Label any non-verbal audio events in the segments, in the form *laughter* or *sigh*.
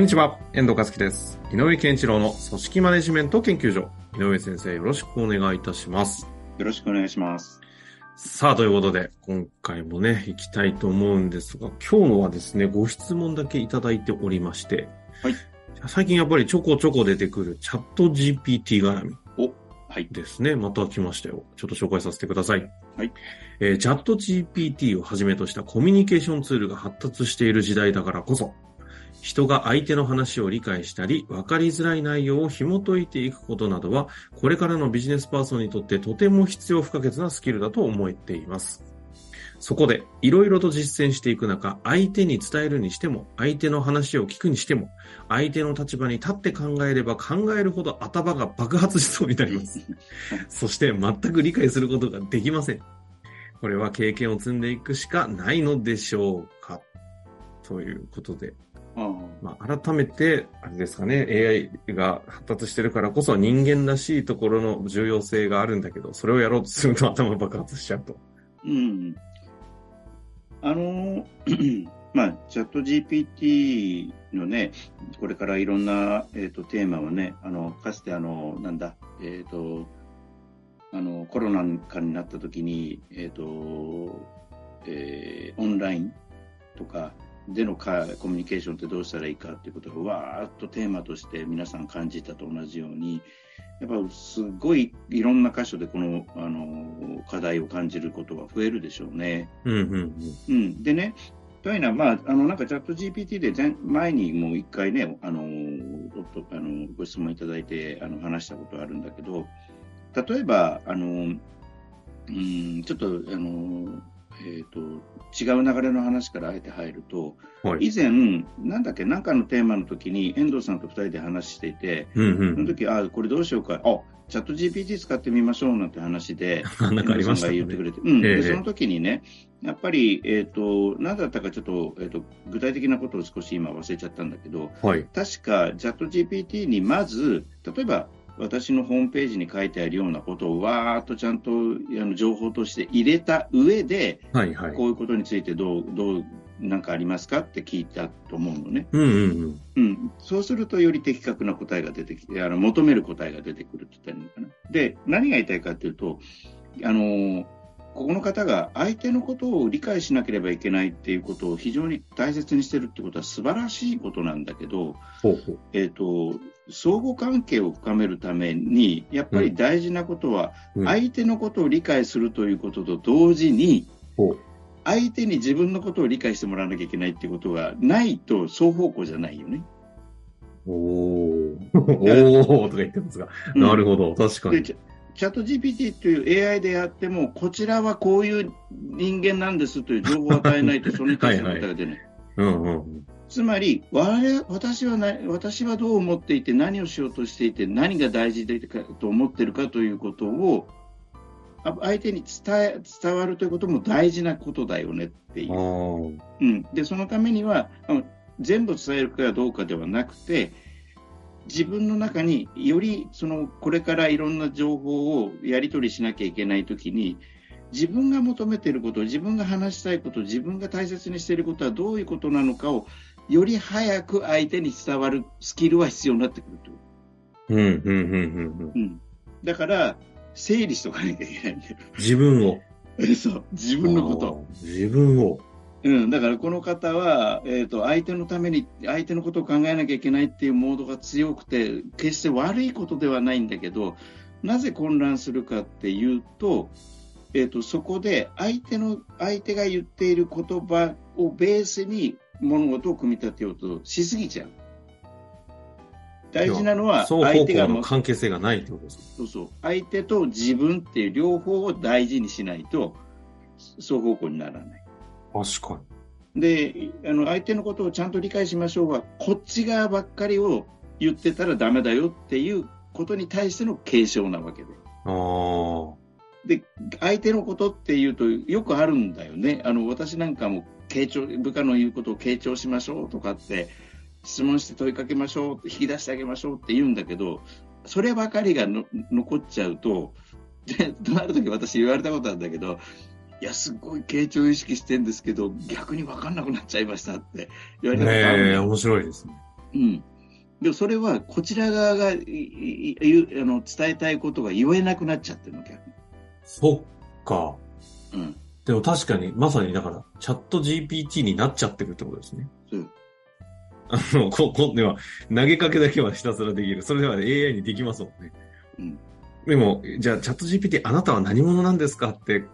こんにちは、遠藤和樹です。井上健一郎の組織マネジメント研究所。井上先生、よろしくお願いいたします。よろしくお願いします。さあ、ということで、今回もね、行きたいと思うんですが、今日のはですね、ご質問だけいただいておりまして、はい。最近やっぱりちょこちょこ出てくるチャット GPT 絡みお、はい。ですね。また来ましたよ。ちょっと紹介させてください。はい。えーチャット GPT をはじめとしたコミュニケーションツールが発達している時代だからこそ、人が相手の話を理解したり、分かりづらい内容を紐解いていくことなどは、これからのビジネスパーソンにとってとても必要不可欠なスキルだと思っています。そこで、いろいろと実践していく中、相手に伝えるにしても、相手の話を聞くにしても、相手の立場に立って考えれば考えるほど頭が爆発しそうになります。*laughs* そして全く理解することができません。これは経験を積んでいくしかないのでしょうかということで、あまあ、改めて、あれですかね、AI が発達してるからこそ人間らしいところの重要性があるんだけど、それをやろうとすると頭爆発しちゃうと。うん。あの、*clears throat* まあ、チャット GPT のね、これからいろんな、えっ、と、テーマをね、あの、かつてあの、なんだ、えっ、と、あの、コロナ禍になった時に、えっ、と、えーオンラインとかでのかコミュニケーションってどうしたらいいかっていうことがわーっとテーマとして皆さん感じたと同じように、やっぱすごいいろんな箇所でこのあの課題を感じることが増えるでしょうね。うんうんうん。うん、でね、というのは、まあ、あのなんかチャット GPT で前前にもう一回ね、あのあのご質問いただいてあの話したことあるんだけど、例えば、あのうん、ちょっとあの、えー、と違う流れの話からあえて入ると、はい。以前、なんだっけ、なんかのテーマの時に遠藤さんと二人で話していて、うんうん。その時あこれどうしようか、あチャット GPT 使ってみましょうなんて話で、*laughs* なんかありましたね遠藤さんが言ってくれて、うんええでその時にね、やっぱり、えっ、と、何だったかちょっと、えっ、と、具体的なことを少し今忘れちゃったんだけど、はい。確か、チャット GPT にまず、例えば、私のホームページに書いてあるようなことをわーっとちゃんとあの情報として入れた上で、はいはい。こういうことについてどう、どう、なんかありますかって聞いたと思うのね。うんうんうん。うん、そうするとより的確な答えが出てきて、あの求める答えが出てくるって言ったらいいのかな。で、何が言いたいかというと、あのここの方が相手のことを理解しなければいけないっていうことを非常に大切にしてるってことは素晴らしいことなんだけど、ほうほう。えっ、と、相互関係を深めるために、やっぱり大事なことは、うん相手のことを理解するということと同時に。相手に自分のことを理解してもらわなきゃいけないっていうことがないと双方向じゃないよね。おー。*laughs* おーとか言ってますが。うんなるほど。確かに。でチャット GPT という AI でやっても、こちらはこういう人間なんですという情報を与えないと、それに対し答えが出ない。うんうんうん。つまり私はな、私はどう思っていて、何をしようとしていて、何が大事でかと思っているかということを、あ相手に伝え伝わるということも大事なことだよねっていう。うん、でそのためには全部伝えるかどうかではなくて自分の中によりそのこれからいろんな情報をやり取りしなきゃいけないときに自分が求めていること自分が話したいこと自分が大切にしていることはどういうことなのかをより早く相手に伝わるスキルは必要になってくると、うんうんうんうんうん。うん、だから整理しとかなきゃいけないんだよ自分を。*laughs* そう自分のこと。自分を。うん、だからこの方は、えー、と相手のために相手のことを考えなきゃいけないっていうモードが強くて決して悪いことではないんだけどなぜ混乱するかっていうと,、えー、とそこで相手の相手が言っている言葉をベースに物事を組み立てようとしすぎちゃう。大事なのは相手がも関係性がないってことです。そうそう相手と自分っていう両方を大事にしないと双方向にならない。確かで、あの、相手のことをちゃんと理解しましょうは、こっち側ばっかりを言ってたらダメだよっていうことに対しての継承なわけで。ああ。で、相手のことっていうとよくあるんだよね。あの、私なんかも、傾聴、部下の言うことを傾聴しましょうとかって、質問して問いかけましょう、引き出してあげましょうって言うんだけど、そればかりが残っちゃうと、で、となるとき私言われたことあるんだけど、いや、すごい傾聴意識してるんですけど、逆に分かんなくなっちゃいましたって言われたことある。ええ面白いですね。うん。でもそれは、こちら側がいあの伝えたいことが言えなくなっちゃってるの、逆に。そっか。うん。でも確かに、まさにだから、チャット GPT になっちゃってるってことですね。そう。あの、こ、こ、では、投げかけだけはひたすらできる。それでは、ね、AI にできますもんね。うん。でも、じゃあ、チャット GPT、あなたは何者なんですかって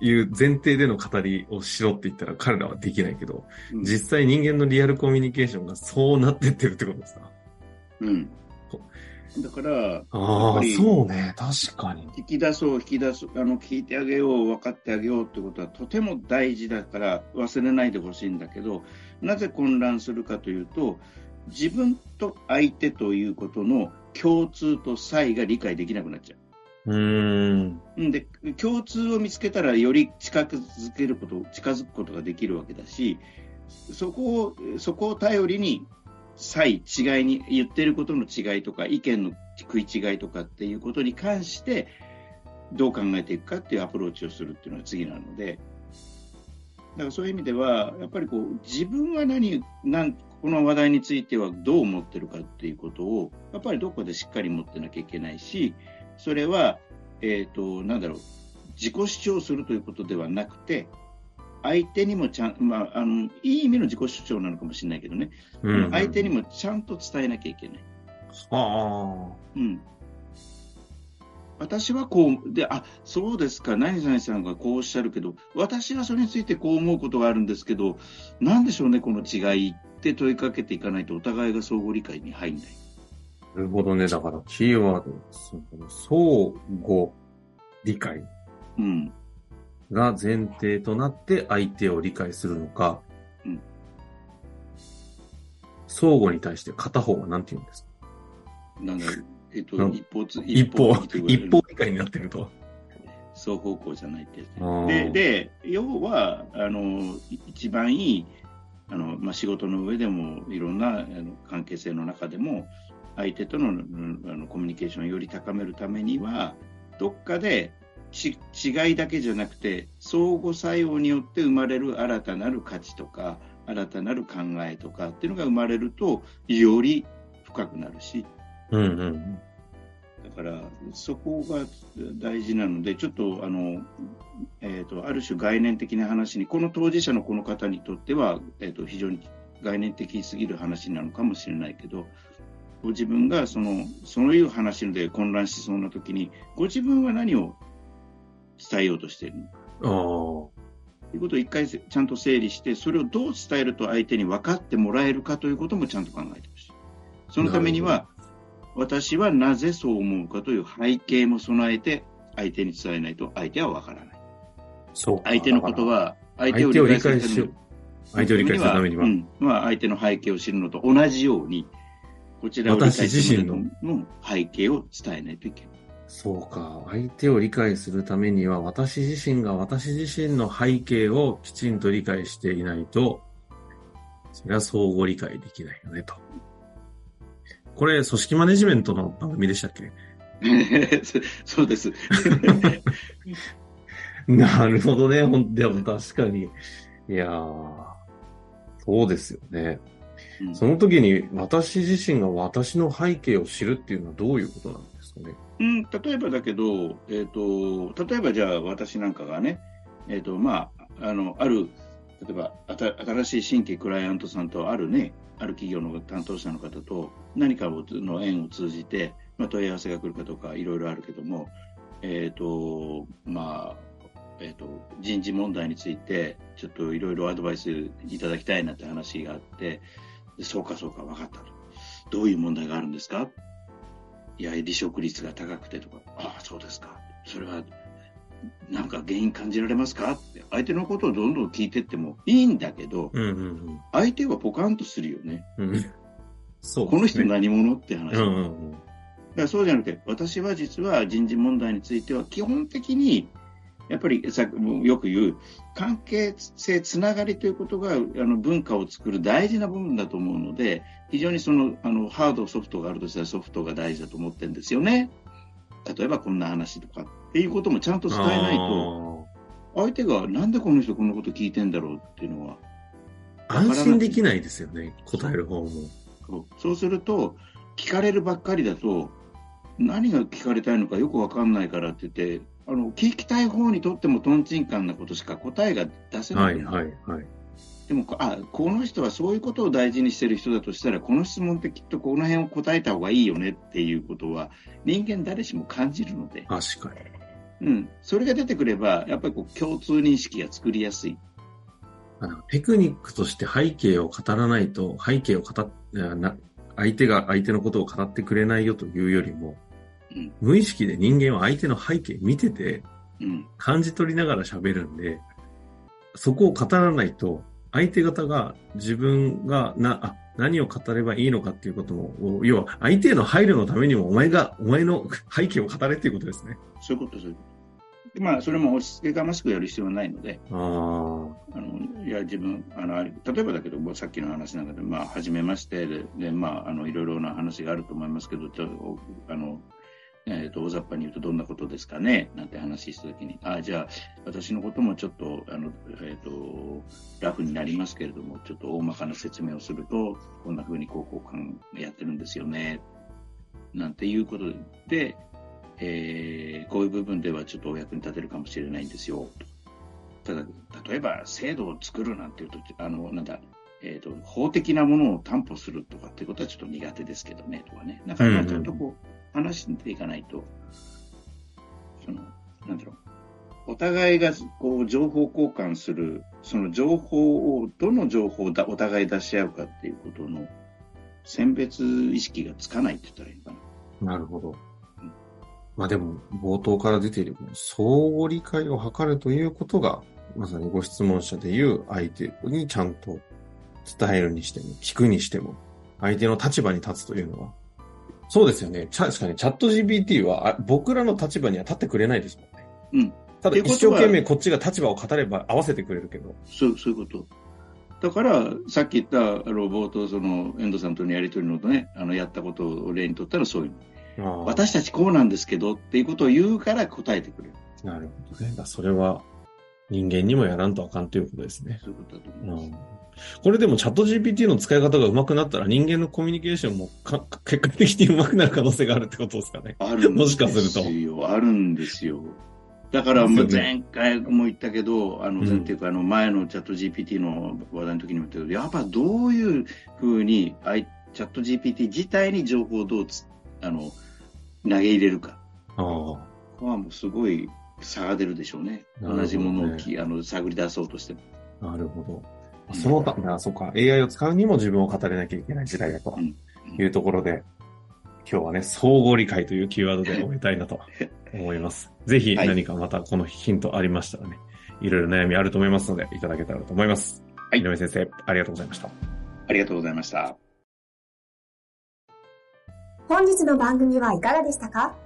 いう前提での語りをしろって言ったら彼らはできないけど、うん、実際人間のリアルコミュニケーションがそうなってってるってことですか？うん。だから、ああ、そうね、確かに。引き出そう、引き出す、あの、聞いてあげよう、分かってあげようってことはとても大事だから忘れないでほしいんだけど、なぜ混乱するかというと、自分と相手ということの共通と差異が理解できなくなっちゃう。うんで共通を見つけたらより近づけること近づくことができるわけだしそこをそこを頼りに差異、違いに、言ってることの違いとか、意見の食い違いとかっていうことに関して、どう考えていくかっていうアプローチをするっていうのが次なので、だからそういう意味では、やっぱりこう、自分は何、なんこの話題についてはどう思ってるかっていうことを、やっぱりどこでしっかり持ってなきゃいけないし、それは、えっ、ー、と、なんだろう、自己主張するということではなくて、相手にもちゃん、まあ、あのいい意味の自己主張なのかもしれないけどね、うん。うん、相手にもちゃんと伝えなきゃいけない。あうん、私はこうで、あそうですか、何々さんがこうおっしゃるけど、私はそれについてこう思うことがあるんですけど、なんでしょうね、この違いって。問いかけていかないと、お互いが相互理解に入んない。なるほどね、だからキーワード、相互理解。うん。が前提となって相手を理解するのか、うん、相互に対して片方は何て言うんですか？なんだえっと、一方一方、一方理解になってると。双方向じゃないってで、で、要は、あの、一番いい、あの、まあ、仕事の上でも、いろんなあの関係性の中でも、相手とのあのコミュニケーションをより高めるためには、どっかでち違いだけじゃなくて相互作用によって生まれる新たなる価値とか新たなる考えとかっていうのが生まれるとより深くなるし、うんうん、だからそこが大事なのでちょっとあの、えーと、ある種概念的な話にこの当事者のこの方にとっては、えーと、非常に概念的すぎる話なのかもしれないけどご自分がそのそういう話で混乱しそうな時にご自分は何を伝えようとしているのか。ということを一回ちゃんと整理して、それをどう伝えると相手に分かってもらえるかということもちゃんと考えてほしい。そのためには、私はなぜそう思うかという背景も備えて相手に伝えないと相手は分からない。そう相手のことは、相手を理解する相手を理解するためには。うん、まあ、相手の背景を知るのと同じように、こちらを理解するのの背景を伝えないといけない。そうか。相手を理解するためには、私自身が私自身の背景をきちんと理解していないと、それは相互理解できないよね、と。これ、組織マネジメントの番組でしたっけ？*laughs* そうです。*laughs* なるほどね。でも確かに。いやそうですよね。うん、その時に私自身が私の背景を知るっていうのはどういうことなんですかね。うん、例えばだけど、え、ー、と、例えばじゃあ私なんかがね、え、ー、と、まあ、あの、ある、例えば新しい新規クライアントさんとあるね、ある企業の担当者の方と何かの縁を通じて、まあ、問い合わせが来るかとかいろいろあるけども、え、ー、と、まあ、えっ、と、人事問題について、ちょっといろいろアドバイスいただきたいなって話があって、そうかそうか分かったと。どういう問題があるんですかいや、離職率が高くてとか、ああ、そうですか。それは、なんか原因感じられますか？って。相手のことをどんどん聞いてってもいいんだけど、うんうん相手はポカンとするよね。うん。うん。そうこの。人何者って話。うんうだかんうん。らそうじゃなくて、私は実は人事問題については基本的に、やっぱりよく言う、関係性、つながりということがあの文化を作る大事な部分だと思うので、非常にそのあのハード、ソフトがあるとしたらソフトが大事だと思ってるんですよね。例えばこんな話とかっていうこともちゃんと伝えないと、相手がなんでこの人こんなこと聞いてんだろうっていうのは、安心できないですよね、答える方も。そうそうすると、聞かれるばっかりだと、何が聞かれたいのかよくわかんないからって言って、あの聞きたい方にとってもトンチンカンなことしか答えが出せなはいはいはい。でもあ、この人はそういうことを大事にしてる人だとしたら、この質問ってきっとこの辺を答えた方がいいよねっていうことは、人間誰しも感じるので、確かに。うん、それが出てくれば、やっぱりこう共通認識が作りやすい。あのテクニックとして背景を語らないと、背景を語っな相手が相手のことを語ってくれないよというよりも、うん無意識で人間は相手の背景見てて、うん、感じ取りながら喋るんで、そこを語らないと、相手方が自分がな、あ、何を語ればいいのかっていうことも、要は相手への配慮のためにもお前が、お前の背景を語れっていうことですね。そういうこと、そういうこと。でまあ、それも押し付けがましくやる必要はないので、ああ。あのいや自分あの、例えばだけど、さっきの話なんかで、まあ、初めましてで、でまあ、あのいろいろな話があると思いますけど、ちょおあのえー、と大雑把に言うと、どんなことですかね？なんて話したときに、あじゃあ、私のこともちょっとあの、えーと、ラフになりますけれども、ちょっと大まかな説明をすると、こんなふうにこうこうかんやってるんですよねなんていうことで、えーこういう部分ではちょっとお役に立てるかもしれないんですよと。ただ、例えば制度を作るなんていうと、あの、なんだ、えっ、と、法的なものを担保するとかっていうことはちょっと苦手ですけどね、とかね。だから、ちゃんとこう、話していかないと、その、なんだろう。お互いが、こう、情報交換する、その情報を、どの情報をだお互い出し合うかっていうことの、選別意識がつかないって言ったらいいのかな。なるほど。まあでも、冒頭から出ている、相互理解を図るということが、まさにご質問者でいう相手にちゃんと伝えるにしても、聞くにしても、相手の立場に立つというのは、そうですよね。ちゃ確かにチャット GPT はあ僕らの立場には立ってくれないですもんね。うん。ただ一生懸命こっちが立場を語れば合わせてくれるけど。そう、そういうこと。だから、さっき言った、あの、冒頭、その、遠藤さんとのやりとりのとね、あの、やったことを例にとったらそういう。ああ私たちこうなんですけどっていうことを言うから答えてくれる。なるほどね。それは人間にもやらんとあかんということですね。そういうことだとう思います。んこれでもチャット GPT の使い方が上手くなったら人間のコミュニケーションもか *laughs* 結果的に上手くなる可能性があるってことですかね。あるんもしかするとですよ。あるんですよ。だから、前回も言ったけど、あの、うんなんていうか、あの、前のチャット GPT の話題の時にも言ったけど、やっぱどういうふうに、あいチャット GPT 自体に情報をどうつ、あの、投げ入れるか。ああ。はもうすごい差が出るでしょうね。ね同じものをきあの探り出そうとしても。なるほど。そのため、あ、そうか。AI を使うにも自分を語れなきゃいけない時代だとうんいうところで、今日はね、相互理解というキーワードで終えたいなと *laughs* 思います。ぜひはい何かまたこのヒントありましたらね、いろいろ悩みあると思いますので、いただけたらと思います。はい井上先生、ありがとうございました。ありがとうございました。本日の番組はいかがでしたか？